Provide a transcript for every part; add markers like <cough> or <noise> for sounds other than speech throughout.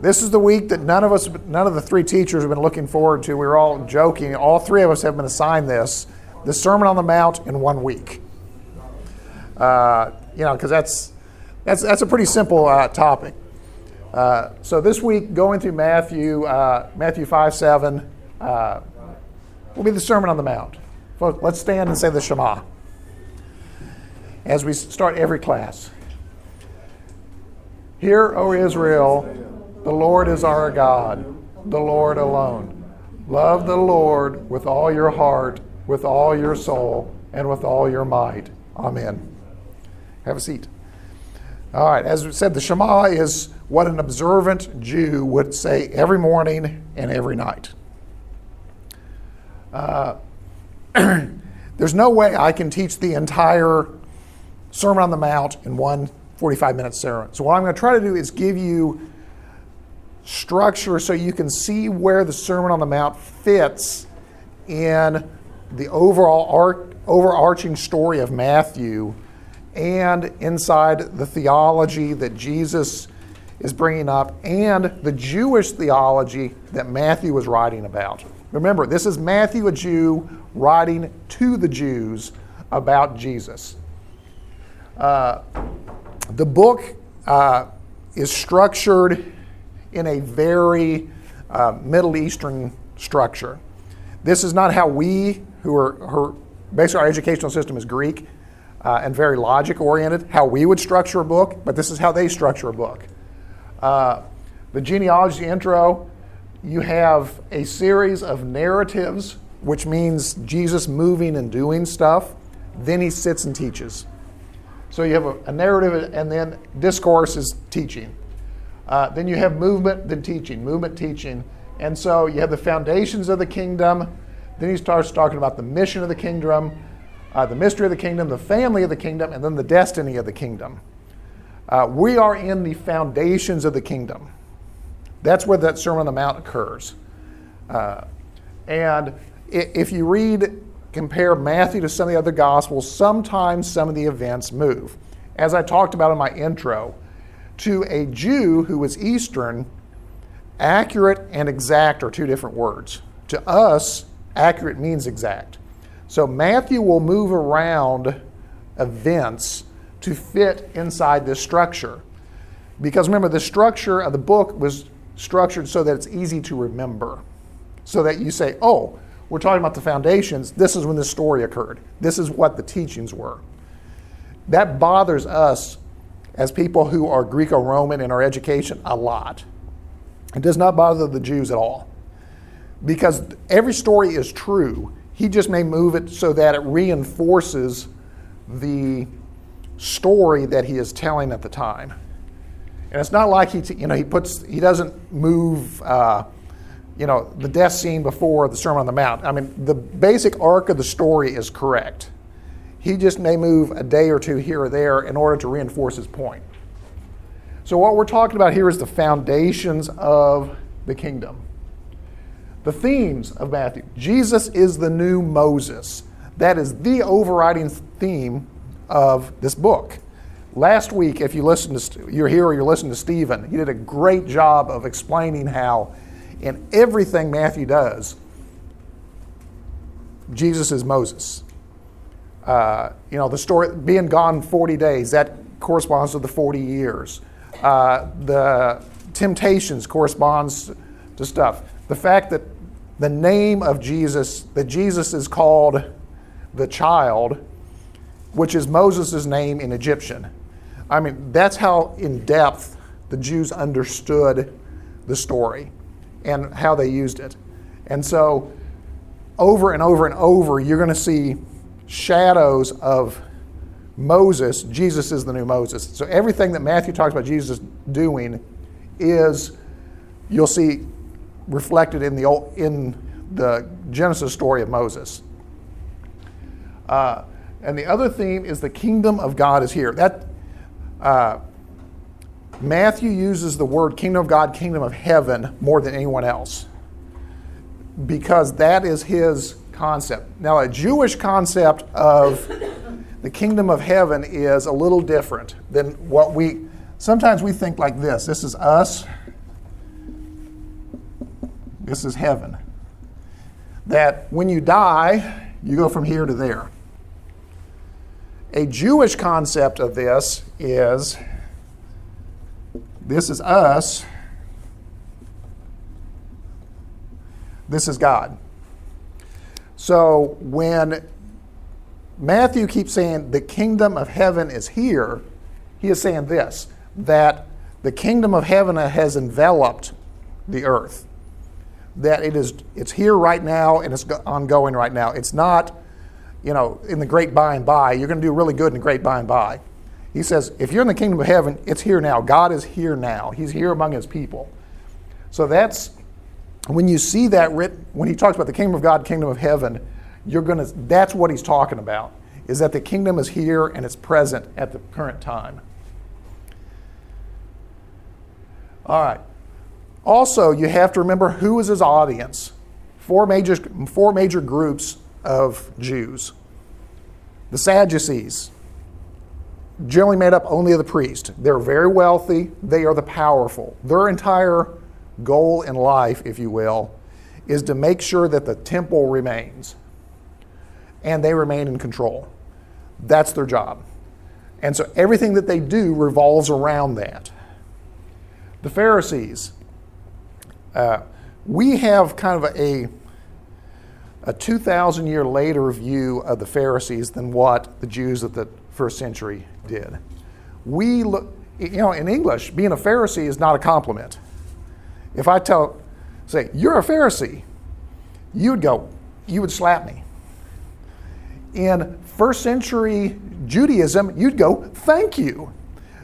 This is the week that none of us, none of the three teachers have been looking forward to. We were all joking. All three of us have been assigned this, the Sermon on the Mount in one week. Uh, you know, because that's, that's, that's a pretty simple uh, topic. Uh, so this week, going through Matthew, uh, Matthew 5, 7, uh, will be the Sermon on the Mount. Folks, let's stand and say the Shema as we start every class. Hear, O Israel, the Lord is our God, the Lord alone. Love the Lord with all your heart, with all your soul, and with all your might. Amen. Have a seat. All right, as we said, the Shema is what an observant Jew would say every morning and every night. Uh, <clears throat> there's no way I can teach the entire Sermon on the Mount in one 45 minute sermon. So, what I'm going to try to do is give you structure so you can see where the Sermon on the Mount fits in the overall arc, overarching story of Matthew and inside the theology that Jesus is bringing up and the Jewish theology that Matthew was writing about. Remember, this is Matthew, a Jew, writing to the Jews about Jesus. Uh, the book uh, is structured in a very uh, Middle Eastern structure. This is not how we, who are, who are basically our educational system is Greek uh, and very logic oriented, how we would structure a book, but this is how they structure a book. Uh, the genealogy intro, you have a series of narratives, which means Jesus moving and doing stuff. Then he sits and teaches. So you have a, a narrative, and then discourse is teaching. Uh, then you have movement, then teaching, movement, teaching. And so you have the foundations of the kingdom. Then he starts talking about the mission of the kingdom, uh, the mystery of the kingdom, the family of the kingdom, and then the destiny of the kingdom. Uh, we are in the foundations of the kingdom. That's where that Sermon on the Mount occurs. Uh, and if you read compare Matthew to some of the other Gospels, sometimes some of the events move. As I talked about in my intro, to a Jew who was Eastern, accurate and exact are two different words. To us, accurate means exact. So Matthew will move around events to fit inside this structure. Because remember, the structure of the book was structured so that it's easy to remember. So that you say, oh, we're talking about the foundations. This is when this story occurred. This is what the teachings were. That bothers us as people who are Greco Roman in our education a lot. It does not bother the Jews at all. Because every story is true. He just may move it so that it reinforces the story that he is telling at the time. And it's not like he, you know, he puts, he doesn't move. Uh, you know, the death scene before the Sermon on the Mount. I mean, the basic arc of the story is correct. He just may move a day or two here or there in order to reinforce his point. So, what we're talking about here is the foundations of the kingdom. The themes of Matthew Jesus is the new Moses. That is the overriding theme of this book. Last week, if you listen to you're here or you're listening to Stephen, he did a great job of explaining how in everything Matthew does, Jesus is Moses. Uh, you know, the story, being gone 40 days, that corresponds to the 40 years. Uh, the temptations corresponds to stuff. The fact that the name of Jesus, that Jesus is called the child, which is Moses' name in Egyptian. I mean, that's how in depth the Jews understood the story and how they used it. And so, over and over and over, you're going to see shadows of Moses. Jesus is the new Moses. So, everything that Matthew talks about Jesus doing is, you'll see reflected in the, old, in the Genesis story of Moses. Uh, and the other theme is the kingdom of God is here. That uh, Matthew uses the word kingdom of God, kingdom of heaven more than anyone else because that is his concept. Now, a Jewish concept of the kingdom of heaven is a little different than what we sometimes we think like this this is us, This is heaven. That when you die, you go from here to there. A Jewish concept of this is this is us, this is God. So when Matthew keeps saying the kingdom of heaven is here, he is saying this that the kingdom of heaven has enveloped the earth. That it is it's here right now and it's ongoing right now. It's not, you know, in the great by and by. You're going to do really good in the great by and by. He says, if you're in the kingdom of heaven, it's here now. God is here now. He's here among his people. So that's when you see that written, when he talks about the kingdom of God, kingdom of heaven, you're going to, that's what he's talking about, is that the kingdom is here and it's present at the current time. All right. Also, you have to remember who is his audience. Four major, four major groups of Jews. The Sadducees, generally made up only of the priest. They're very wealthy, they are the powerful. Their entire goal in life, if you will, is to make sure that the temple remains and they remain in control. That's their job. And so everything that they do revolves around that. The Pharisees, uh, we have kind of a, a 2,000 year later view of the Pharisees than what the Jews of the first century did. We look, you know, in English, being a Pharisee is not a compliment. If I tell, say, you're a Pharisee, you would go, you would slap me. In first century Judaism, you'd go, thank you.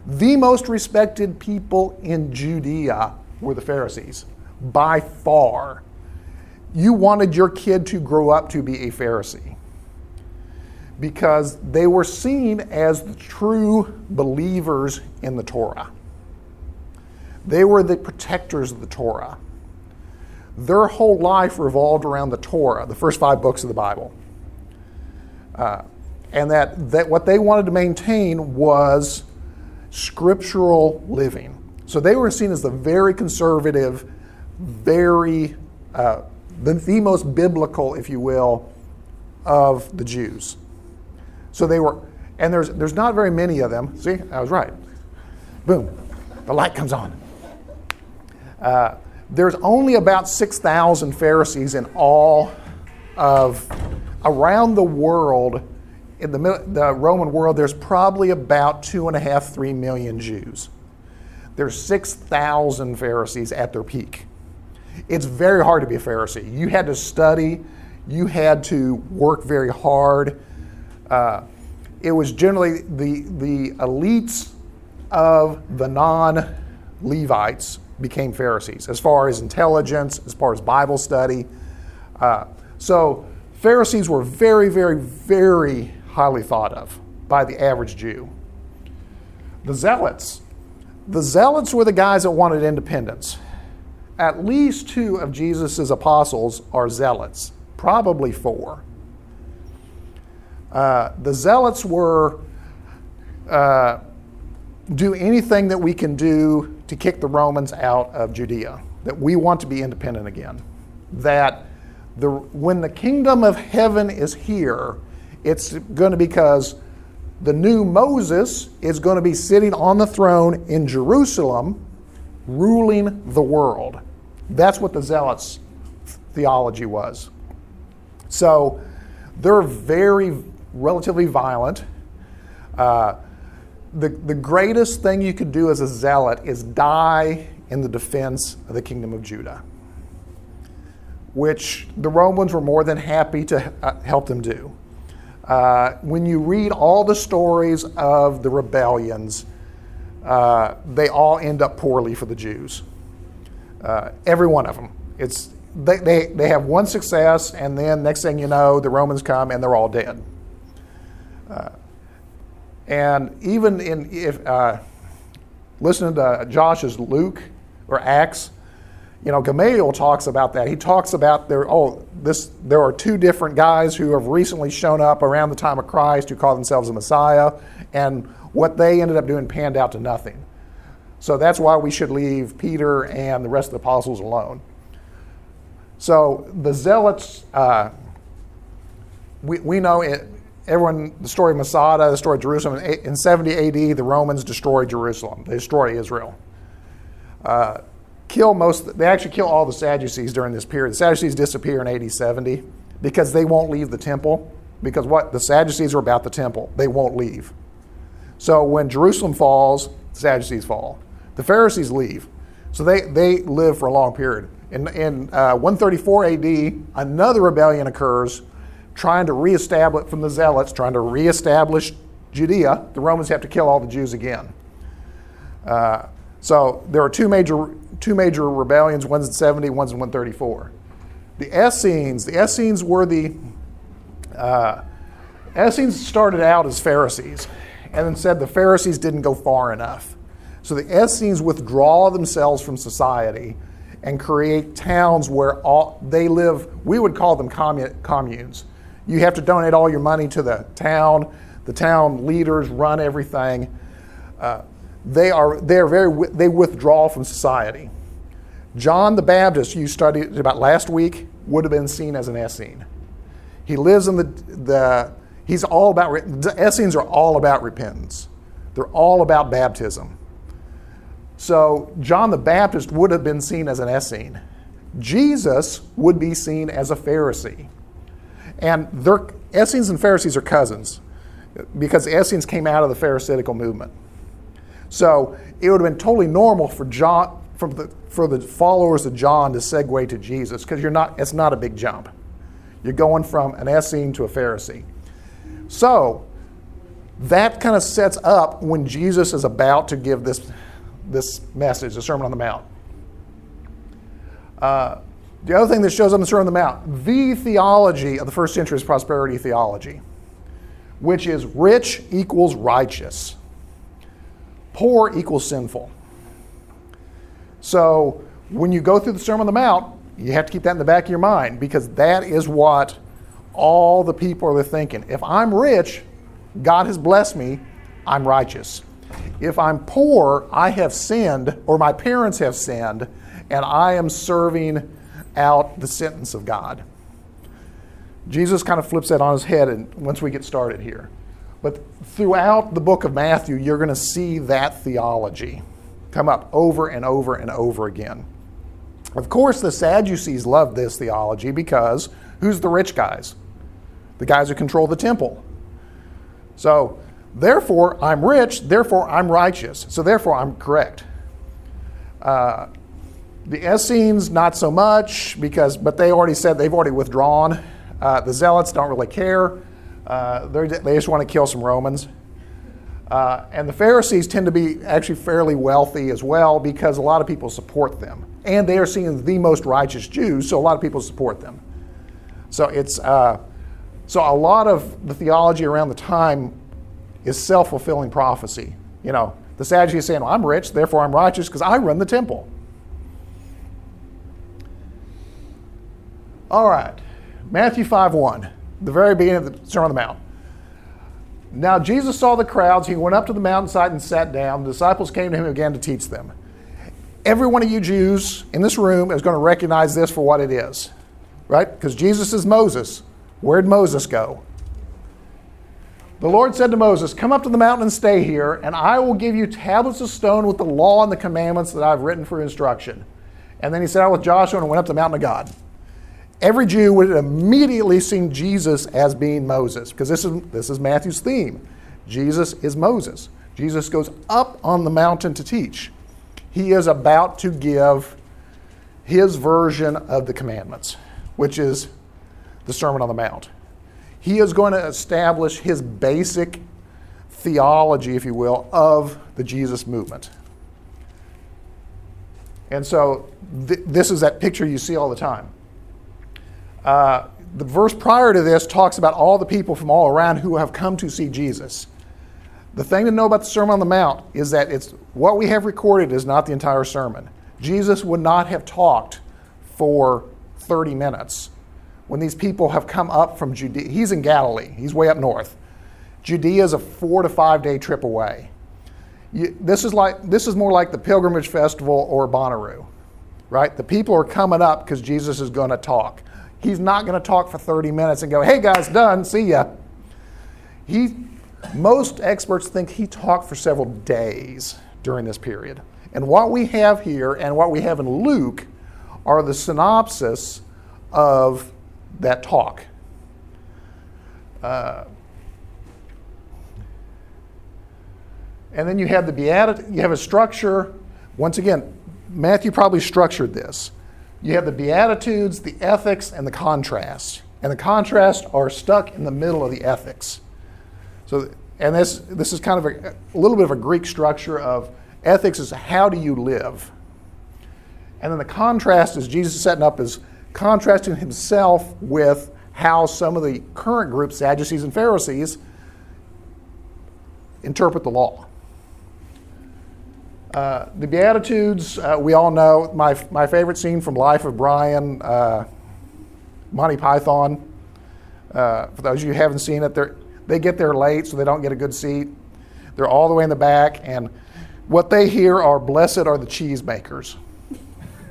The most respected people in Judea were the Pharisees, by far. You wanted your kid to grow up to be a Pharisee because they were seen as the true believers in the Torah. They were the protectors of the Torah. Their whole life revolved around the Torah, the first five books of the Bible. Uh, and that, that what they wanted to maintain was scriptural living. So they were seen as the very conservative, very, uh, the, the most biblical, if you will, of the Jews. So they were, and there's, there's not very many of them. See, I was right. Boom, the light comes on. Uh, there's only about 6,000 Pharisees in all of around the world. In the, the Roman world, there's probably about two and a half, three million Jews. There's 6,000 Pharisees at their peak. It's very hard to be a Pharisee. You had to study, you had to work very hard. Uh, it was generally the, the elites of the non Levites became Pharisees, as far as intelligence, as far as Bible study. Uh, so Pharisees were very, very, very highly thought of by the average Jew. The Zealots. The Zealots were the guys that wanted independence. At least two of Jesus' apostles are Zealots, probably four. Uh, the Zealots were uh, do anything that we can do to kick the Romans out of Judea, that we want to be independent again. That the, when the kingdom of heaven is here, it's going to be because the new Moses is going to be sitting on the throne in Jerusalem, ruling the world. That's what the Zealots' theology was. So they're very relatively violent. Uh, the, the greatest thing you could do as a zealot is die in the defense of the kingdom of Judah, which the Romans were more than happy to uh, help them do. Uh, when you read all the stories of the rebellions, uh, they all end up poorly for the Jews. Uh, every one of them. It's, they, they, they have one success, and then next thing you know, the Romans come and they're all dead. And even in if uh, listening to Josh's Luke or Acts, you know, Gamaliel talks about that. He talks about there. Oh, this there are two different guys who have recently shown up around the time of Christ who call themselves a Messiah, and what they ended up doing panned out to nothing. So that's why we should leave Peter and the rest of the apostles alone. So the zealots, uh, we, we know it, everyone, the story of Masada, the story of Jerusalem. In 70 AD, the Romans destroyed Jerusalem, they destroyed Israel. Uh, kill most, they actually kill all the Sadducees during this period. The Sadducees disappear in AD 70 because they won't leave the temple. Because what? The Sadducees are about the temple, they won't leave. So when Jerusalem falls, the Sadducees fall. The Pharisees leave. So they, they live for a long period. In, in uh, 134 AD, another rebellion occurs trying to reestablish, from the Zealots, trying to reestablish Judea. The Romans have to kill all the Jews again. Uh, so there are two major, two major rebellions, one's in 70, one's in 134. The Essenes, the Essenes were the, uh, Essenes started out as Pharisees and then said the Pharisees didn't go far enough. So the Essenes withdraw themselves from society and create towns where all, they live, we would call them communes. You have to donate all your money to the town. The town leaders run everything. Uh, they are they are very they withdraw from society. John the Baptist, you studied about last week, would have been seen as an Essene. He lives in the the he's all about the Essenes are all about repentance. They're all about baptism. So John the Baptist would have been seen as an Essene. Jesus would be seen as a Pharisee. And their, Essenes and Pharisees are cousins because the Essenes came out of the Pharisaical movement. So it would have been totally normal for John, for the, for the followers of John to segue to Jesus because you're not, it's not a big jump. You're going from an Essene to a Pharisee. So that kind of sets up when Jesus is about to give this, this message, the Sermon on the Mount. Uh, the other thing that shows up in the Sermon on the Mount, the theology of the first century is prosperity theology, which is rich equals righteous, poor equals sinful. So when you go through the Sermon on the Mount, you have to keep that in the back of your mind because that is what all the people are thinking. If I'm rich, God has blessed me, I'm righteous. If I'm poor, I have sinned, or my parents have sinned, and I am serving out the sentence of God. Jesus kind of flips that on his head and once we get started here. But throughout the book of Matthew, you're going to see that theology come up over and over and over again. Of course, the Sadducees loved this theology because who's the rich guys? The guys who control the temple. So, therefore, I'm rich, therefore, I'm righteous. So, therefore, I'm correct. Uh, the Essenes, not so much, because but they already said they've already withdrawn. Uh, the Zealots don't really care. Uh, they just want to kill some Romans. Uh, and the Pharisees tend to be actually fairly wealthy as well because a lot of people support them. And they are seen as the most righteous Jews, so a lot of people support them. So it's uh, so a lot of the theology around the time is self-fulfilling prophecy. You know, the Sadducees saying, well, "I'm rich, therefore I'm righteous because I run the temple." All right, Matthew 5 1, the very beginning of the Sermon on the Mount. Now Jesus saw the crowds. He went up to the mountainside and sat down. The disciples came to him and began to teach them. Every one of you Jews in this room is going to recognize this for what it is, right? Because Jesus is Moses. Where'd Moses go? The Lord said to Moses, Come up to the mountain and stay here, and I will give you tablets of stone with the law and the commandments that I've written for instruction. And then he set out with Joshua and went up the mountain of God every Jew would immediately see Jesus as being Moses, because this is, this is Matthew's theme. Jesus is Moses. Jesus goes up on the mountain to teach. He is about to give his version of the commandments, which is the Sermon on the Mount. He is going to establish his basic theology, if you will, of the Jesus movement. And so th- this is that picture you see all the time. Uh, the verse prior to this talks about all the people from all around who have come to see Jesus. The thing to know about the Sermon on the Mount is that it's what we have recorded is not the entire sermon. Jesus would not have talked for 30 minutes when these people have come up from Judea. He's in Galilee, he's way up north. Judea is a four to five day trip away. You, this, is like, this is more like the Pilgrimage Festival or Bonnaroo right? The people are coming up because Jesus is going to talk. He's not going to talk for 30 minutes and go, hey guys, done, see ya. He, most experts think he talked for several days during this period. And what we have here and what we have in Luke are the synopsis of that talk. Uh, and then you have the beatitude, you have a structure. Once again, Matthew probably structured this. You have the beatitudes, the ethics, and the contrast. And the contrasts are stuck in the middle of the ethics. So, and this this is kind of a, a little bit of a Greek structure of ethics is how do you live, and then the contrast is Jesus setting up as contrasting himself with how some of the current groups, Sadducees and Pharisees, interpret the law. Uh, the Beatitudes, uh, we all know. My, my favorite scene from Life of Brian, uh, Monty Python. Uh, for those of you who haven't seen it, they get there late, so they don't get a good seat. They're all the way in the back, and what they hear are "Blessed are the cheesemakers,"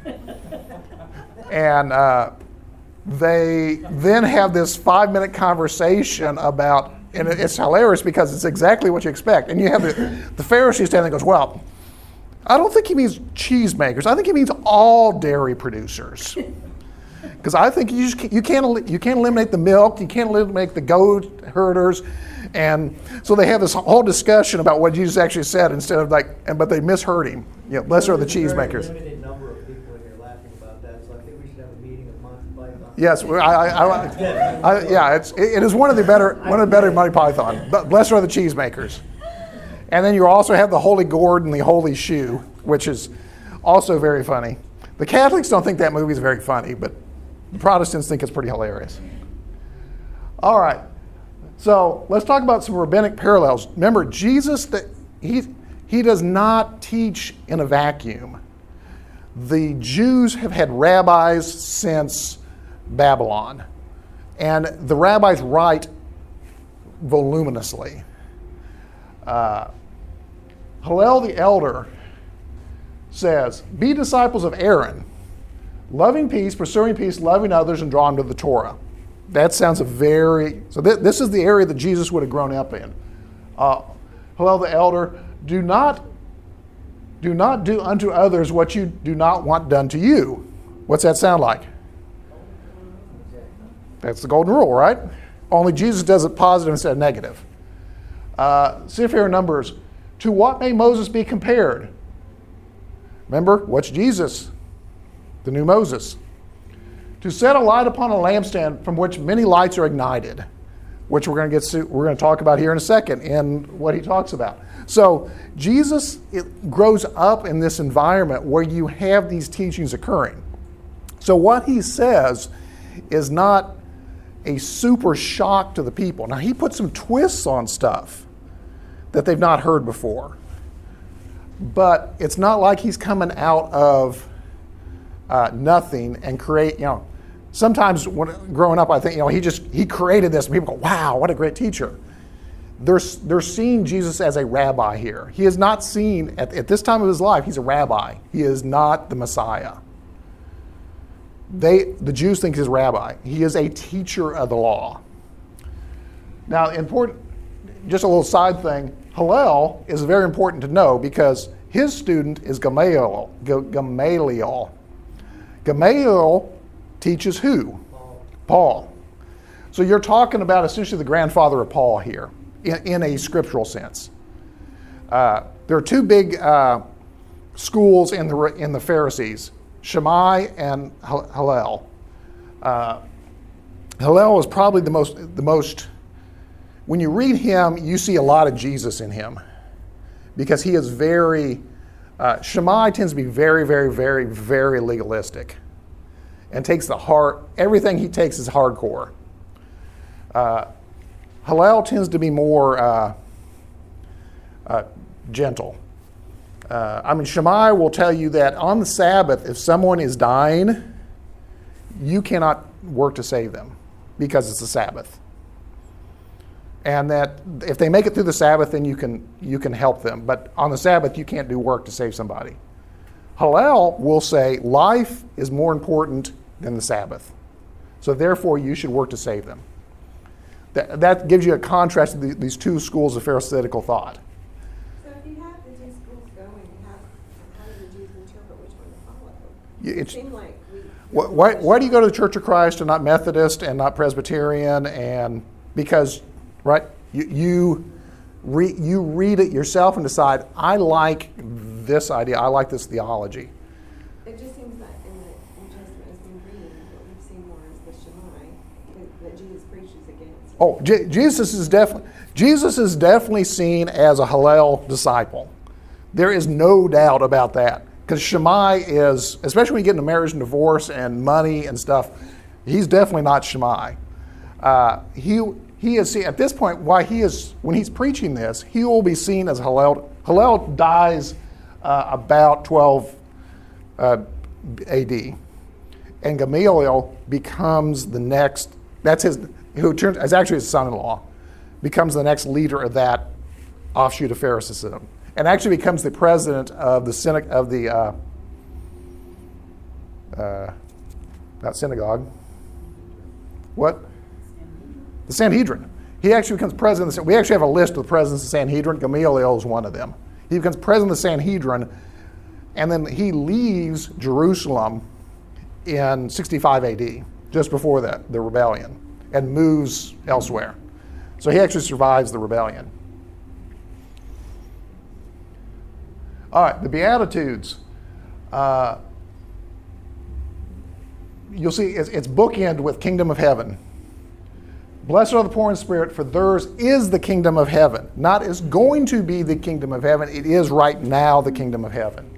<laughs> and uh, they then have this five-minute conversation about, and it's hilarious because it's exactly what you expect. And you have the, the Pharisee standing there goes, "Well." I don't think he means cheesemakers. I think he means all dairy producers. <laughs> Because I think you, just can't, you, can't, you can't eliminate the milk, you can't eliminate the goat herders. And so they have this whole discussion about what Jesus actually said instead of like, and, but they misheard him. You know, blessed are the cheesemakers. Yes, I, I, I, yeah, it's, it is one of the better, one of the better Monty Python. Blessed are the cheesemakers. And then you also have the Holy Gourd and the Holy Shoe, which is also very funny. The Catholics don't think that movie is very funny, but the Protestants think it's pretty hilarious. All right. So let's talk about some rabbinic parallels. Remember, Jesus, that he, he does not teach in a vacuum. The Jews have had rabbis since Babylon, and the rabbis write voluminously. Uh, Hillel the elder says, Be disciples of Aaron, loving peace, pursuing peace, loving others, and drawn to the Torah. That sounds a very, so th- this is the area that Jesus would have grown up in. Uh, Hillel the elder, do not, do not do unto others what you do not want done to you. What's that sound like? That's the golden rule, right? Only Jesus does it positive instead of negative. Uh, see if here are numbers to what may Moses be compared? Remember, what's Jesus? The new Moses. To set a light upon a lampstand from which many lights are ignited, which we're going to get we're going to talk about here in a second in what he talks about. So Jesus grows up in this environment where you have these teachings occurring. So what he says is not a super shock to the people. Now he puts some twists on stuff that they've not heard before. But it's not like he's coming out of uh, nothing and create, you know, sometimes when growing up, I think, you know, he just, he created this and people go, wow, what a great teacher. They're, they're seeing Jesus as a rabbi here. He is not seen, at, at this time of his life, he's a rabbi. He is not the Messiah. They, the Jews think he's a rabbi. He is a teacher of the law. Now, important, just a little side thing Hillel is very important to know because his student is Gamaliel. Gamaliel. Gamaliel teaches who? Paul. Paul. So you're talking about essentially the grandfather of Paul here in, in a scriptural sense. Uh, there are two big uh, schools in the, in the Pharisees Shammai and Hillel. Uh, Hillel is probably the most, the most when you read him, you see a lot of Jesus in him because he is very, uh, Shammai tends to be very, very, very, very legalistic and takes the heart, everything he takes is hardcore. Uh, Hillel tends to be more uh, uh, gentle. Uh, I mean, Shammai will tell you that on the Sabbath, if someone is dying, you cannot work to save them because it's the Sabbath and that if they make it through the Sabbath, then you can you can help them. But on the Sabbath, you can't do work to save somebody. Hillel will say life is more important than the Sabbath. So therefore, you should work to save them. That, that gives you a contrast to the, these two schools of Pharisaical thought. So if you have the two schools going, how, how do the Jews interpret which one to follow? It It's, seemed like we. why, why, why do you go to the Church of Christ and not Methodist and not Presbyterian? And because, right, you, you, re, you read it yourself and decide, I like this idea, I like this theology. It just seems that in the New Testament, as we read, what we've seen more is the Shammai that, that Jesus preaches against. Oh, Je- Jesus is definitely Jesus is definitely seen as a Hillel disciple. There is no doubt about that. Because Shammai is, especially when you get into marriage and divorce and money and stuff, he's definitely not Shammai. Uh, he he is seen, at this point why he is when he's preaching this, he will be seen as Hillel. Hillel dies uh, about 12 uh, A.D. and Gamaliel becomes the next. That's his. Who turns is actually his son-in-law, becomes the next leader of that offshoot of Pharisaism, and actually becomes the president of the synod of the uh, uh, not synagogue. What? The Sanhedrin. He actually becomes president. Of the, we actually have a list of the presidents of the Sanhedrin. Gamaliel is one of them. He becomes president of the Sanhedrin, and then he leaves Jerusalem in 65 AD, just before the, the rebellion, and moves elsewhere. So he actually survives the rebellion. All right, the Beatitudes. Uh, you'll see it's, it's bookend with Kingdom of Heaven. Blessed are the poor in spirit, for theirs is the kingdom of heaven. Not is going to be the kingdom of heaven, it is right now the kingdom of heaven.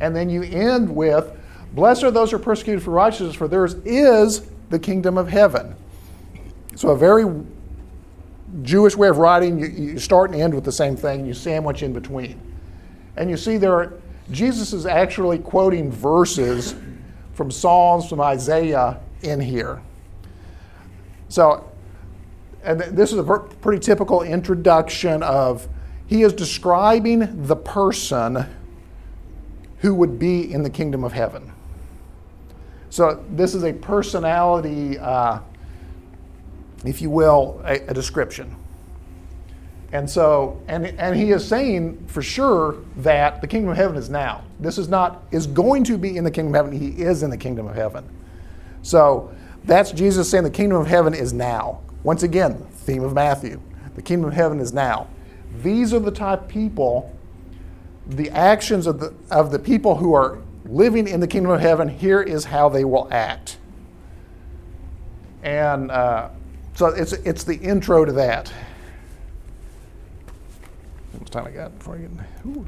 And then you end with, Blessed are those who are persecuted for righteousness, for theirs is the kingdom of heaven. So, a very Jewish way of writing, you, you start and end with the same thing, you sandwich in between. And you see there, are, Jesus is actually quoting verses from Psalms, from Isaiah in here. So, and this is a pretty typical introduction of he is describing the person who would be in the kingdom of heaven. So this is a personality, uh, if you will, a, a description. And so, and, and he is saying for sure that the kingdom of heaven is now. This is not, is going to be in the kingdom of heaven. He is in the kingdom of heaven. So that's Jesus saying the kingdom of heaven is now. Once again, theme of Matthew. The kingdom of heaven is now. These are the type people, the actions of the, of the people who are living in the kingdom of heaven, here is how they will act. And uh, so it's, it's the intro to that. How much time I got before I get. Ooh.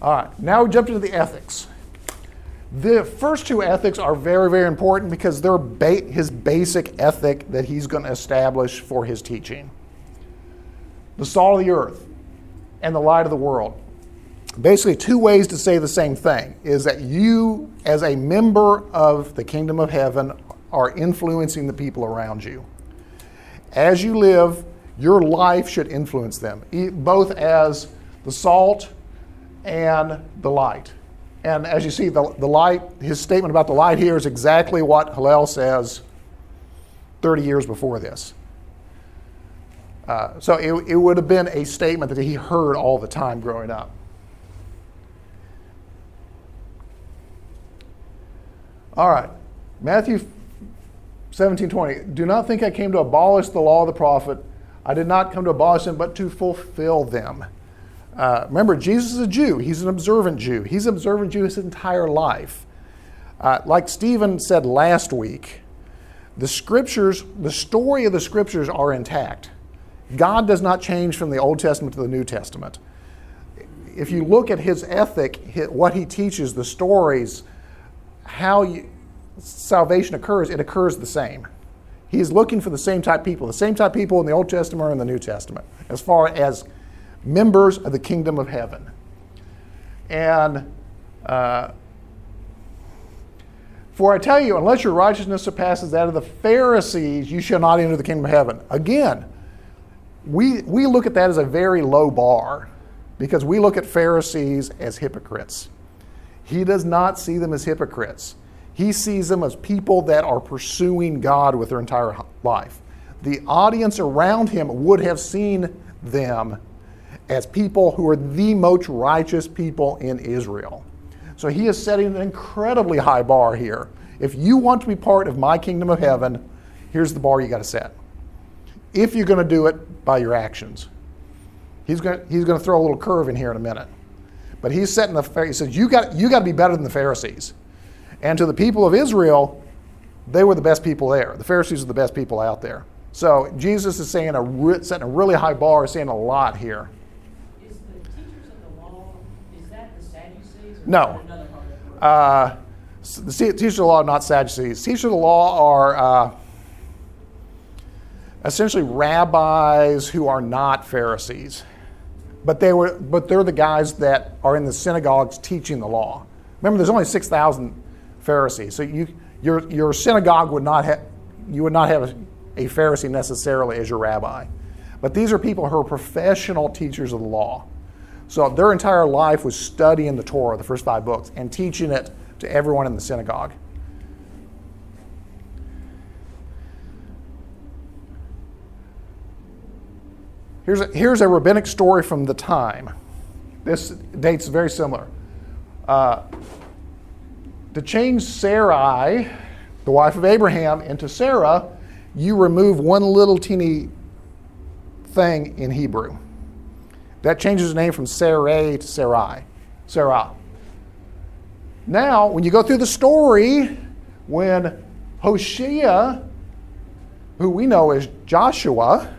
All right, now we jump into the ethics. The first two ethics are very, very important because they're ba- his basic ethic that he's going to establish for his teaching. The salt of the earth and the light of the world. Basically, two ways to say the same thing is that you, as a member of the kingdom of heaven, are influencing the people around you. As you live, your life should influence them, both as the salt and the light. And as you see, the, the light, his statement about the light here is exactly what Hillel says 30 years before this. Uh, so it, it would have been a statement that he heard all the time growing up. All right, Matthew 17 20. Do not think I came to abolish the law of the prophet. I did not come to abolish them, but to fulfill them. Uh, remember, Jesus is a Jew. He's an observant Jew. He's an observant Jew his entire life. Uh, like Stephen said last week, the scriptures, the story of the scriptures are intact. God does not change from the Old Testament to the New Testament. If you look at his ethic, what he teaches, the stories, how you, salvation occurs, it occurs the same. He's looking for the same type people, the same type people in the Old Testament or in the New Testament, as far as members of the kingdom of heaven. And uh, for I tell you, unless your righteousness surpasses that of the Pharisees, you shall not enter the kingdom of heaven. Again, we, we look at that as a very low bar. because we look at Pharisees as hypocrites. He does not see them as hypocrites. He sees them as people that are pursuing God with their entire life. The audience around him would have seen them as people who are the most righteous people in Israel. So he is setting an incredibly high bar here. If you want to be part of my kingdom of heaven, here's the bar you got to set. If you're going to do it by your actions, he's going to, he's to throw a little curve in here in a minute. But he's setting the he says you got you got to be better than the Pharisees. And to the people of Israel, they were the best people there. The Pharisees are the best people out there. So Jesus is saying a setting a really high bar, saying a lot here. Is the teachers of the law is that the Sadducees? Or no. Uh, the teachers of the law are not Sadducees. Teachers of the law are uh, essentially rabbis who are not Pharisees, but they were but they're the guys that are in the synagogues teaching the law. Remember, there's only six thousand Pharisees, so you your your synagogue would not have you would not have a Pharisee necessarily as your rabbi. But these are people who are professional teachers of the law. So their entire life was studying the Torah, the first five books, and teaching it to everyone in the synagogue. Here's a, here's a rabbinic story from the time. This date's very similar. Uh, to change Sarai, the wife of Abraham, into Sarah, you remove one little teeny thing in Hebrew. That changes the name from Sarai to Sarai. Sarah. Now, when you go through the story, when Hoshea, who we know as Joshua,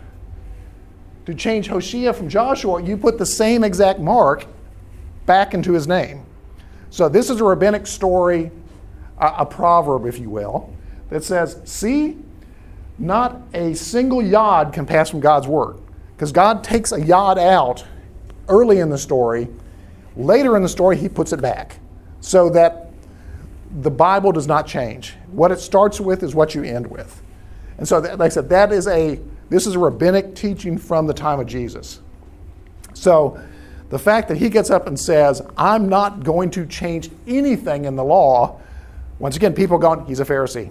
to change Hoshea from Joshua, you put the same exact mark back into his name. So this is a rabbinic story, a, a proverb, if you will, that says, see, not a single yod can pass from God's word. Because God takes a yod out early in the story. Later in the story, he puts it back so that the Bible does not change. What it starts with is what you end with. And so, like I said, that is a this is a rabbinic teaching from the time of Jesus. So, the fact that he gets up and says, "I'm not going to change anything in the law," once again, people going, "He's a Pharisee,"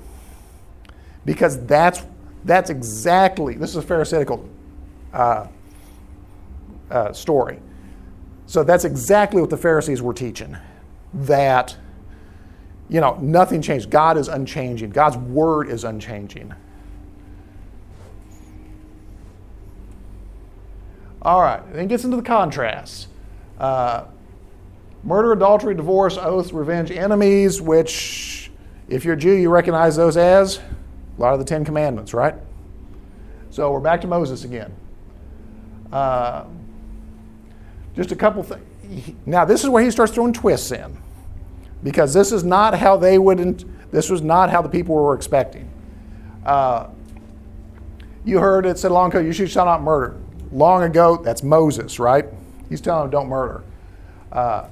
because that's that's exactly, this is a Pharisaical uh, uh, story. So that's exactly what the Pharisees were teaching. That, you know, nothing changed. God is unchanging. God's word is unchanging. All right, then it gets into the contrasts. Uh, murder, adultery, divorce, oath, revenge, enemies, which, if you're a Jew, you recognize those as a lot of the Ten Commandments, right? So we're back to Moses again. Uh, just a couple things. Now, this is where he starts throwing twists in, because this is not how they wouldn't. This was not how the people were expecting. Uh, you heard it said long ago, "You shall not murder." Long ago, that's Moses, right? He's telling them, "Don't murder." Uh,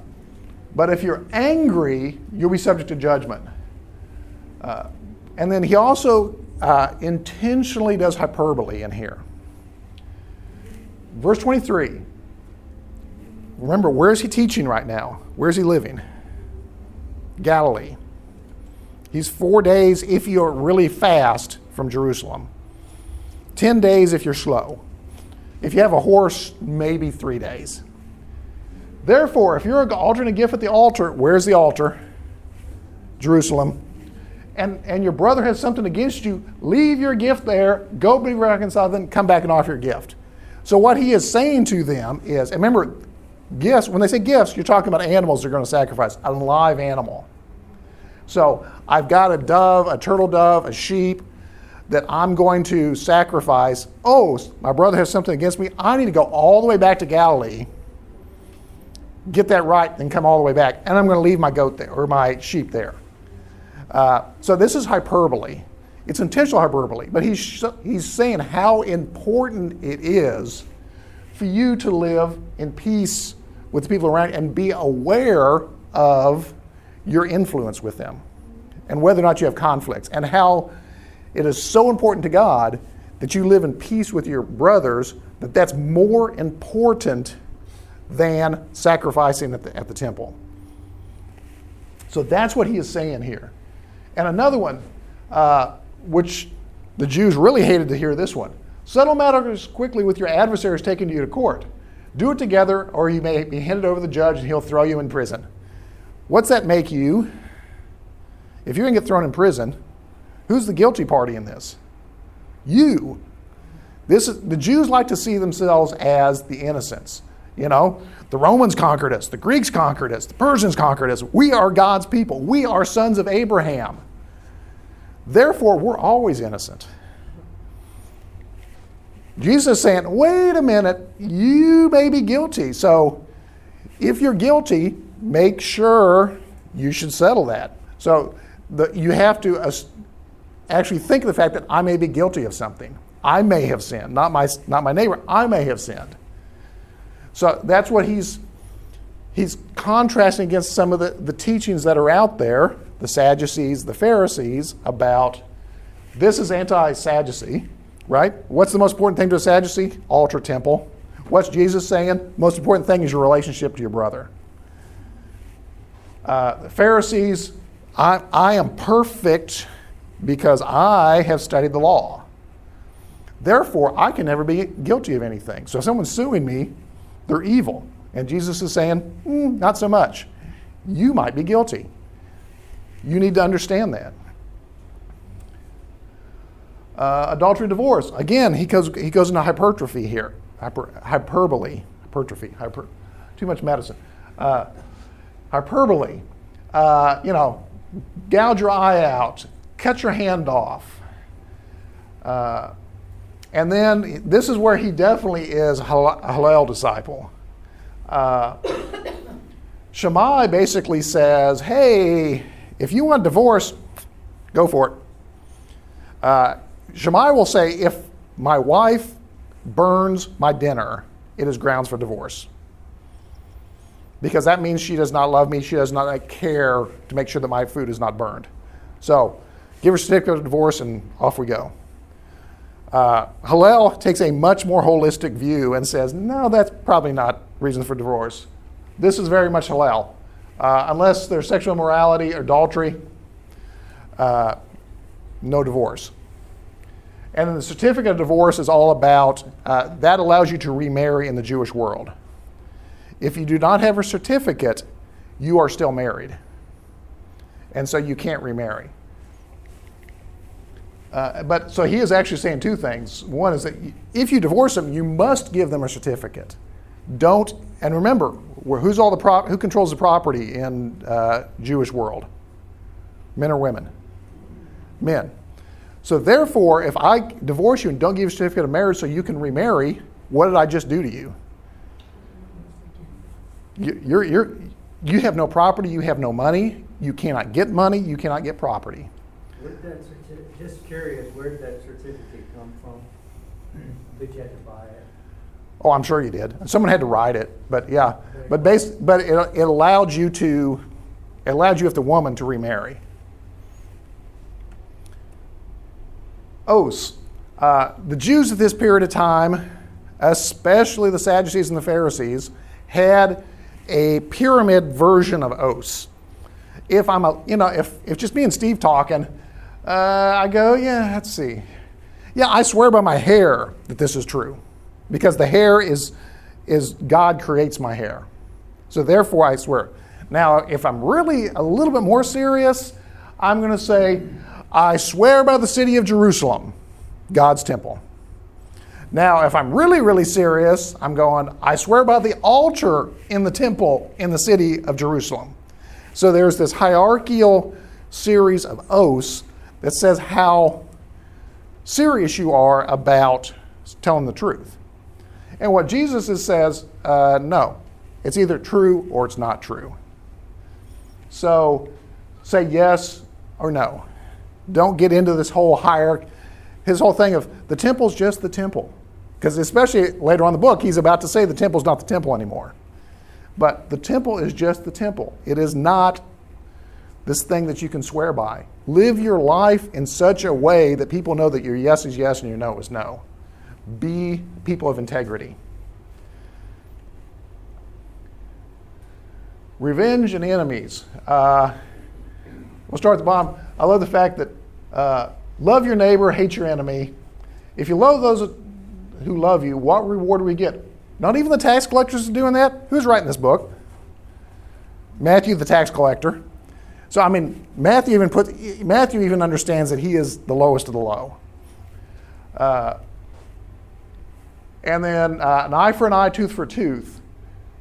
but if you're angry, you'll be subject to judgment. Uh, and then he also uh, intentionally does hyperbole in here. Verse 23. Remember, where is he teaching right now? Where is he living? Galilee. He's four days if you're really fast from Jerusalem, 10 days if you're slow. If you have a horse, maybe three days. Therefore, if you're altering a gift at the altar, where's the altar? Jerusalem and, and your brother has something against you, leave your gift there, go be reconciled, then come back and offer your gift. So what he is saying to them is, remember, gifts, when they say gifts, you're talking about animals they're going to sacrifice, a live animal. So I've got a dove, a turtle dove, a sheep that I'm going to sacrifice. Oh, my brother has something against me. I need to go all the way back to Galilee, get that right, then come all the way back. And I'm going to leave my goat there or my sheep there. Uh, so this is hyperbole. It's intentional hyperbole, but he's, he's saying how important it is for you to live in peace with the people around you and be aware of your influence with them and whether or not you have conflicts and how it is so important to God that you live in peace with your brothers that that's more important than sacrificing at the, at the temple. So that's what he is saying here. And another one, uh, which the Jews really hated to hear this one settle matters quickly with your adversaries taking you to court. Do it together, or you may be handed over to the judge and he'll throw you in prison. What's that make you? If you're going get thrown in prison, who's the guilty party in this? You. This is, the Jews like to see themselves as the innocents. You know, the Romans conquered us, the Greeks conquered us, the Persians conquered us. We are God's people. We are sons of Abraham. Therefore, we're always innocent. Jesus is saying, wait a minute, you may be guilty. So if you're guilty, make sure you should settle that. So the, you have to actually think of the fact that I may be guilty of something. I may have sinned, not my, not my neighbor. I may have sinned. So that's what he's, he's contrasting against some of the, the teachings that are out there, the Sadducees, the Pharisees, about this is anti Sadducee, right? What's the most important thing to a Sadducee? Altar temple. What's Jesus saying? Most important thing is your relationship to your brother. Uh, the Pharisees, I, I am perfect because I have studied the law. Therefore, I can never be guilty of anything. So if someone's suing me, they're evil. And Jesus is saying, mm, not so much. You might be guilty. You need to understand that. Uh, adultery, divorce. Again, he goes, he goes into hypertrophy here. Hyper, hyperbole. Hypertrophy. Hyper, too much medicine. Uh, hyperbole. Uh, you know, gouge your eye out, cut your hand off. Uh, and then this is where he definitely is a Hillel disciple. Uh, <coughs> Shammai basically says, hey, if you want divorce, go for it. Uh, Shammai will say, if my wife burns my dinner, it is grounds for divorce. Because that means she does not love me, she does not care to make sure that my food is not burned. So, give her a certificate of divorce and off we go. Uh, Hillel takes a much more holistic view and says, no, that's probably not reason for divorce. This is very much Hillel. Uh, unless there's sexual immorality or adultery, uh, no divorce. And then the certificate of divorce is all about uh, that allows you to remarry in the Jewish world. If you do not have a certificate, you are still married. And so you can't remarry. Uh, but so he is actually saying two things. One is that if you divorce them, you must give them a certificate. Don't and remember who's all the prop, who controls the property in uh, Jewish world? Men or women? Men. So therefore, if I divorce you and don't give you a certificate of marriage so you can remarry, what did I just do to you? you you're, you're, you have no property, you have no money, you cannot get money, you cannot get property. Certi- just curious, where did that certificate come from? <clears throat> Did you have to buy it? Oh, I'm sure you did. Someone had to write it, but yeah. But base, but it, it allowed you to, it allowed you if the woman to remarry. Oaths. Uh, the Jews at this period of time, especially the Sadducees and the Pharisees, had a pyramid version of oaths. If I'm a, you know, if, if just me and Steve talking, uh, I go, yeah, let's see. Yeah, I swear by my hair that this is true because the hair is, is God creates my hair. So therefore, I swear. Now, if I'm really a little bit more serious, I'm going to say, I swear by the city of Jerusalem, God's temple. Now, if I'm really, really serious, I'm going, I swear by the altar in the temple in the city of Jerusalem. So there's this hierarchical series of oaths that says how serious you are about telling the truth. And what Jesus is, says, uh, no, it's either true or it's not true. So say yes or no. Don't get into this whole hierarchy. His whole thing of the temple's just the temple. Because especially later on in the book, he's about to say the temple's not the temple anymore. But the temple is just the temple. It is not this thing that you can swear by. Live your life in such a way that people know that your yes is yes and your no is no. Be people of integrity. revenge and enemies. Uh, we'll start at the bottom. I love the fact that uh, love your neighbor, hate your enemy. If you love those who love you, what reward do we get? Not even the tax collectors are doing that. Who's writing this book? Matthew, the tax collector. So I mean, Matthew even put Matthew even understands that he is the lowest of the low. Uh, and then uh, an eye for an eye, tooth for tooth.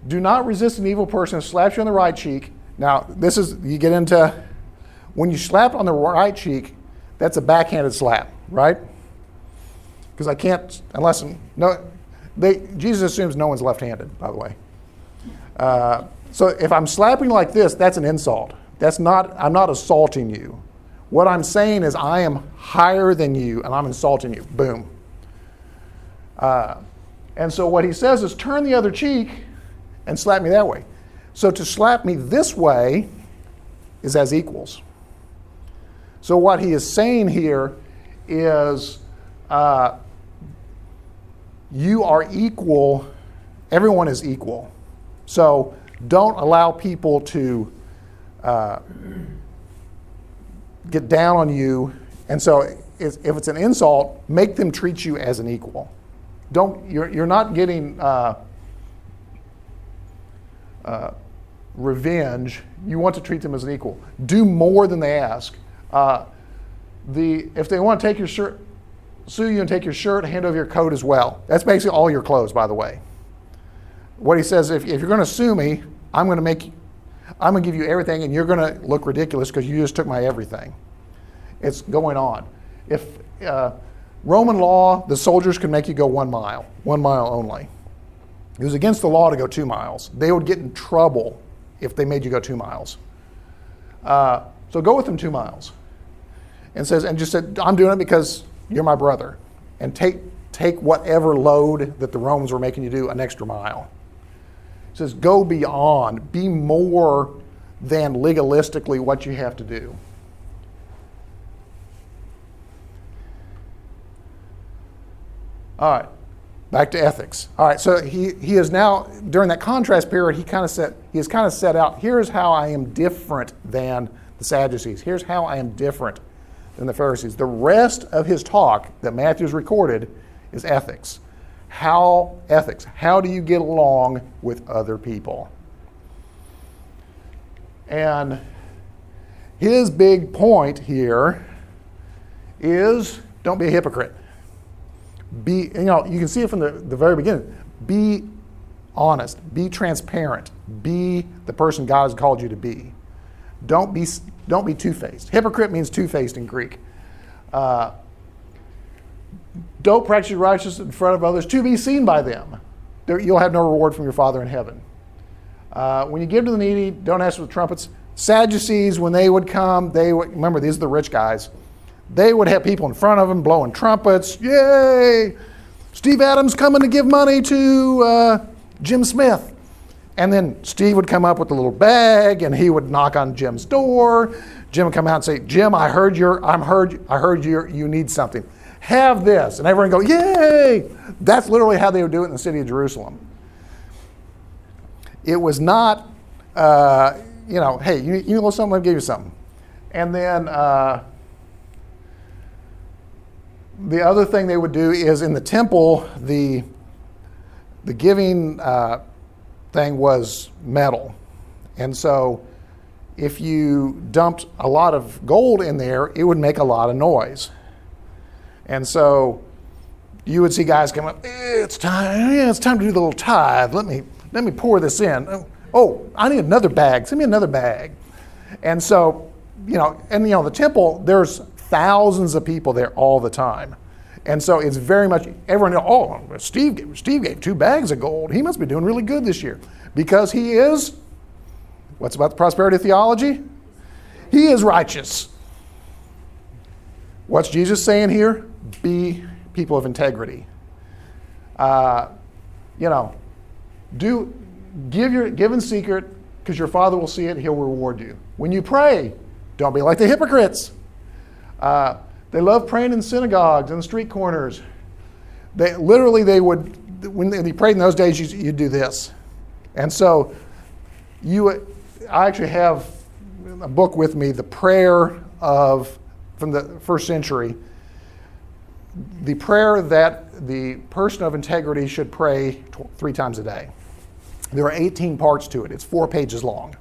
Do not resist an evil person who slaps you on the right cheek. Now, this is you get into when you slap on the right cheek, that's a backhanded slap, right? Because I can't unless no, they, Jesus assumes no one's left-handed, by the way. Uh, so if I'm slapping like this, that's an insult. That's not, I'm not assaulting you. What I'm saying is I am higher than you and I'm insulting you. Boom. Uh, and so what he says is turn the other cheek and slap me that way. So to slap me this way is as equals. So what he is saying here is uh, you are equal, everyone is equal. So don't allow people to uh, get down on you. And so if it's an insult, make them treat you as an equal. Don't, you're, you're not getting uh, uh, revenge. You want to treat them as an equal. Do more than they ask. Uh, the, if they want to take your shirt, sue you and take your shirt, hand over your coat as well. That's basically all your clothes, by the way. What he says, if, if you're going to sue me, I'm going to make I'm going to give you everything and you're going to look ridiculous because you just took my everything. It's going on. If uh, Roman law, the soldiers could make you go one mile, one mile only. It was against the law to go two miles. They would get in trouble if they made you go two miles. Uh, so go with them two miles. And says, and just said, I'm doing it because you're my brother. And take, take whatever load that the Romans were making you do an extra mile says, go beyond, be more than legalistically what you have to do. All right, back to ethics. All right, so he, he is now, during that contrast period, he kind of set, he has kind of set out, here's how I am different than the Sadducees. Here's how I am different than the Pharisees. The rest of his talk that Matthew's recorded is ethics how ethics, how do you get along with other people? And his big point here is don't be a hypocrite. Be, you know, you can see it from the, the very beginning. Be honest, be transparent, be the person God has called you to be. Don't be, don't be two faced. Hypocrite means two faced in Greek. Uh, don't practice your righteousness in front of others to be seen by them. You'll have no reward from your Father in heaven. Uh, when you give to the needy, don't ask for the trumpets. Sadducees, when they would come, they would, remember, these are the rich guys. They would have people in front of them blowing trumpets. Yay! Steve Adams coming to give money to uh, Jim Smith. And then Steve would come up with a little bag and he would knock on Jim's door. Jim would come out and say, Jim, I heard your, I'm heard, I heard you you need something have this. And everyone go, yay! That's literally how they would do it in the city of Jerusalem. It was not, uh, you know, hey, you, you know something, let me give you something. And then uh, the other thing they would do is in the temple, the, the giving uh, thing was metal. And so if you dumped a lot of gold in there, it would make a lot of noise. And so you would see guys come up, eh, it's time, it's time to do the little tithe. Let me, let me pour this in. Oh, I need another bag. Send me another bag. And so, you know, and you know, the temple, there's thousands of people there all the time. And so it's very much everyone. Oh, Steve, Steve gave two bags of gold. He must be doing really good this year because he is. What's about the prosperity theology? He is righteous. What's Jesus saying here? be people of integrity. Uh, you know, do give your give in secret because your father will see it. And he'll reward you. When you pray, don't be like the hypocrites. Uh, they love praying in synagogues and street corners. They literally they would when they prayed in those days. You, you do this, and so you I actually have a book with me, the prayer of from the first century. The prayer that the person of integrity should pray tw- three times a day. There are 18 parts to it. It's four pages long.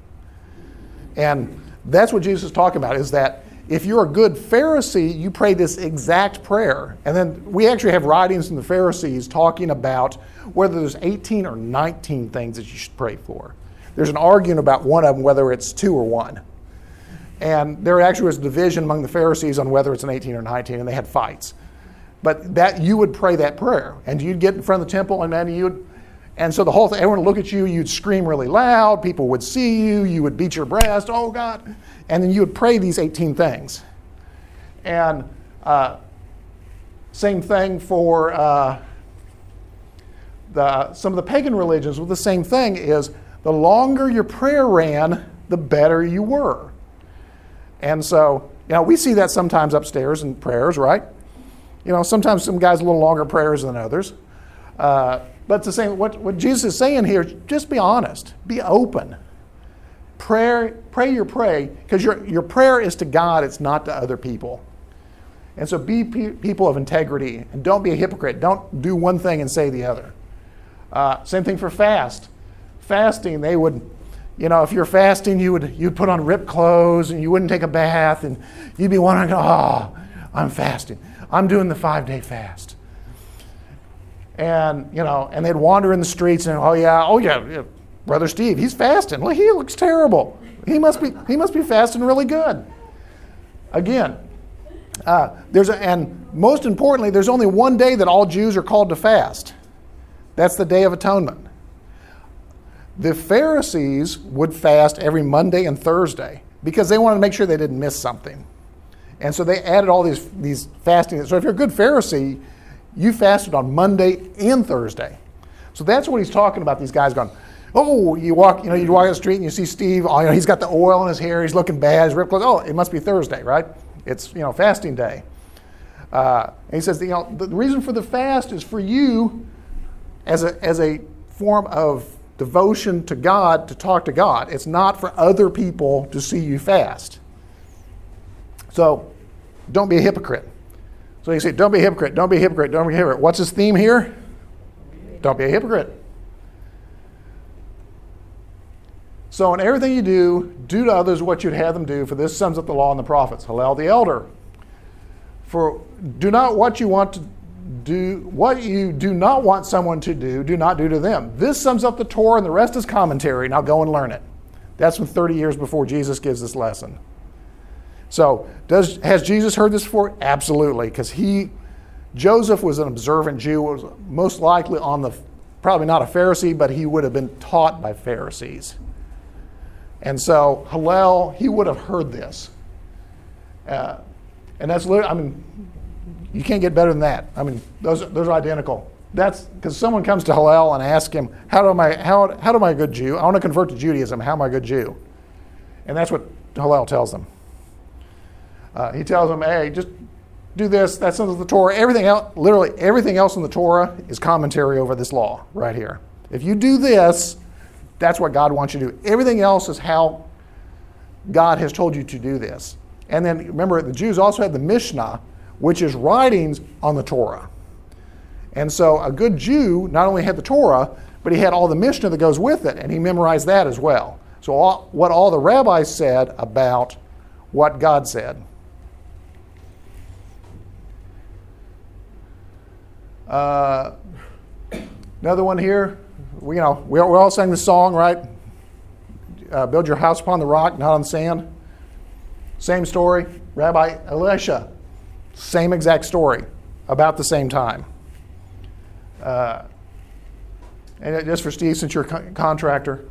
And that's what Jesus is talking about is that if you're a good Pharisee, you pray this exact prayer. And then we actually have writings from the Pharisees talking about whether there's 18 or 19 things that you should pray for. There's an argument about one of them, whether it's two or one. And there actually was a division among the Pharisees on whether it's an 18 or 19, and they had fights. But that you would pray that prayer, and you'd get in front of the temple, and then you'd, and so the whole thing, everyone would look at you, you'd scream really loud, people would see you, you would beat your breast, oh God, and then you would pray these 18 things. And uh, same thing for uh, the, some of the pagan religions with the same thing is the longer your prayer ran, the better you were. And so, you know, we see that sometimes upstairs in prayers, right? You know, sometimes some guys a little longer prayers than others. Uh, but the same, what, what Jesus is saying here, just be honest, be open. Prayer, pray your pray, because your, your prayer is to God, it's not to other people. And so be pe- people of integrity and don't be a hypocrite. Don't do one thing and say the other. Uh, same thing for fast. Fasting, they would, you know, if you're fasting, you would you'd put on ripped clothes and you wouldn't take a bath and you'd be wondering, oh, I'm fasting. I'm doing the five day fast. And, you know, and they'd wander in the streets and, oh yeah, oh yeah, yeah, Brother Steve, he's fasting. Well, he looks terrible. He must be, he must be fasting really good. Again, uh, there's a, and most importantly, there's only one day that all Jews are called to fast. That's the Day of Atonement. The Pharisees would fast every Monday and Thursday because they wanted to make sure they didn't miss something. And so they added all these, these fasting. So if you're a good Pharisee, you fasted on Monday and Thursday. So that's what he's talking about, these guys going, oh, you walk, you know, you walk down the street and you see Steve, oh, you know, he's got the oil in his hair, he's looking bad, his ripped clothes. Oh, it must be Thursday, right? It's, you know, fasting day. Uh, and he says, you know, the reason for the fast is for you as a, as a form of devotion to God to talk to God. It's not for other people to see you fast. So don't be a hypocrite. So you say, don't be a hypocrite, don't be a hypocrite, don't be a hypocrite. What's his theme here? Don't be a hypocrite. So in everything you do, do to others what you'd have them do, for this sums up the law and the prophets. Hillel the elder. For do not what you want to do what you do not want someone to do, do not do to them. This sums up the Torah and the rest is commentary. Now go and learn it. That's from 30 years before Jesus gives this lesson. So, does has Jesus heard this before? Absolutely, because he Joseph was an observant Jew, was most likely on the probably not a Pharisee, but he would have been taught by Pharisees. And so Hillel, he would have heard this. Uh, and that's literally, I mean, you can't get better than that. I mean, those, those are identical. That's because someone comes to Hillel and asks him, how do, I, how, how do I a good Jew? I want to convert to Judaism. How am I a good Jew? And that's what Hillel tells them. Uh, he tells them, hey, just do this. That's under the Torah. Everything else, literally everything else in the Torah is commentary over this law right here. If you do this, that's what God wants you to do. Everything else is how God has told you to do this. And then remember, the Jews also had the Mishnah, which is writings on the Torah. And so a good Jew not only had the Torah, but he had all the Mishnah that goes with it, and he memorized that as well. So all, what all the rabbis said about what God said. Uh, another one here. We, you know, we, we all sang the song, right? Uh, build your house upon the rock, not on the sand. Same story. Rabbi Elisha same exact story, about the same time. Uh, and just for Steve, since you're a co- contractor,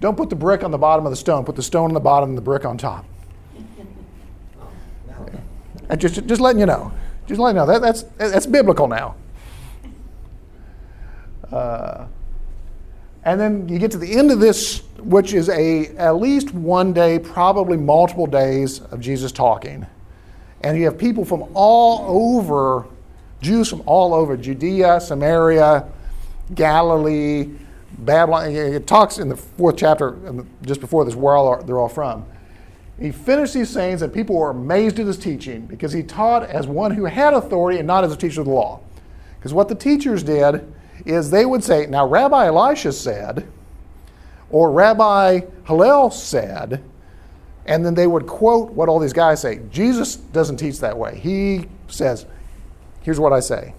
don't put the brick on the bottom of the stone. Put the stone on the bottom and the brick on top. <laughs> And just, just letting you know. Just letting you know. That, that's, that's biblical now. Uh, and then you get to the end of this, which is a at least one day, probably multiple days of Jesus talking. And you have people from all over, Jews from all over Judea, Samaria, Galilee, Babylon. It talks in the fourth chapter, just before this, where all are, they're all from. He finished these sayings, and people were amazed at his teaching because he taught as one who had authority and not as a teacher of the law. Because what the teachers did is they would say, Now, Rabbi Elisha said, or Rabbi Hillel said, and then they would quote what all these guys say. Jesus doesn't teach that way. He says, Here's what I say.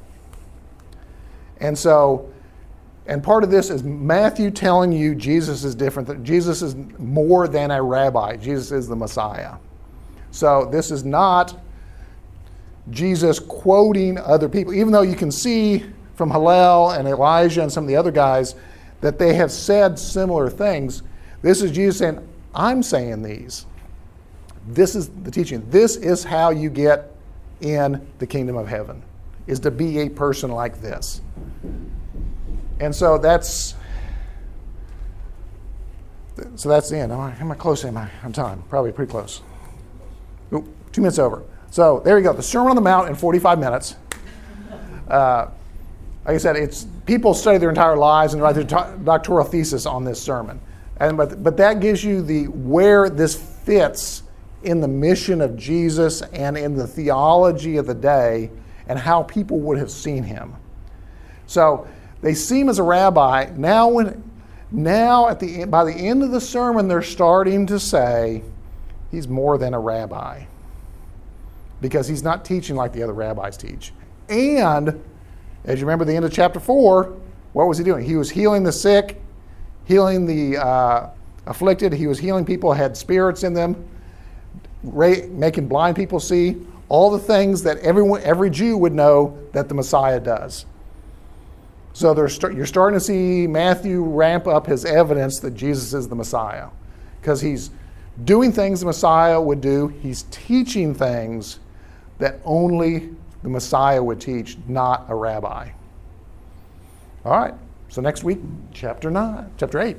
And so, and part of this is Matthew telling you Jesus is different. That Jesus is more than a rabbi. Jesus is the Messiah. So this is not Jesus quoting other people, even though you can see from Hillel and Elijah and some of the other guys that they have said similar things. This is Jesus saying, I'm saying these. This is the teaching. This is how you get in the kingdom of heaven, is to be a person like this. And so that's so that's the end. Am I, am I close? Am I on time? Probably pretty close. Oop, two minutes over. So there you go. The Sermon on the Mount in 45 minutes. Uh, like I said, it's people study their entire lives and write their doctoral thesis on this sermon. And but but that gives you the where this fits in the mission of Jesus and in the theology of the day and how people would have seen him. So they see him as a rabbi. Now, when, now at the, by the end of the sermon, they're starting to say he's more than a rabbi because he's not teaching like the other rabbis teach. And as you remember, the end of chapter 4, what was he doing? He was healing the sick, healing the uh, afflicted, he was healing people had spirits in them, making blind people see, all the things that everyone, every Jew would know that the Messiah does. So you're starting to see Matthew ramp up his evidence that Jesus is the Messiah because he's doing things the Messiah would do, he's teaching things that only the Messiah would teach, not a rabbi. All right, so next week, chapter 9, chapter 8.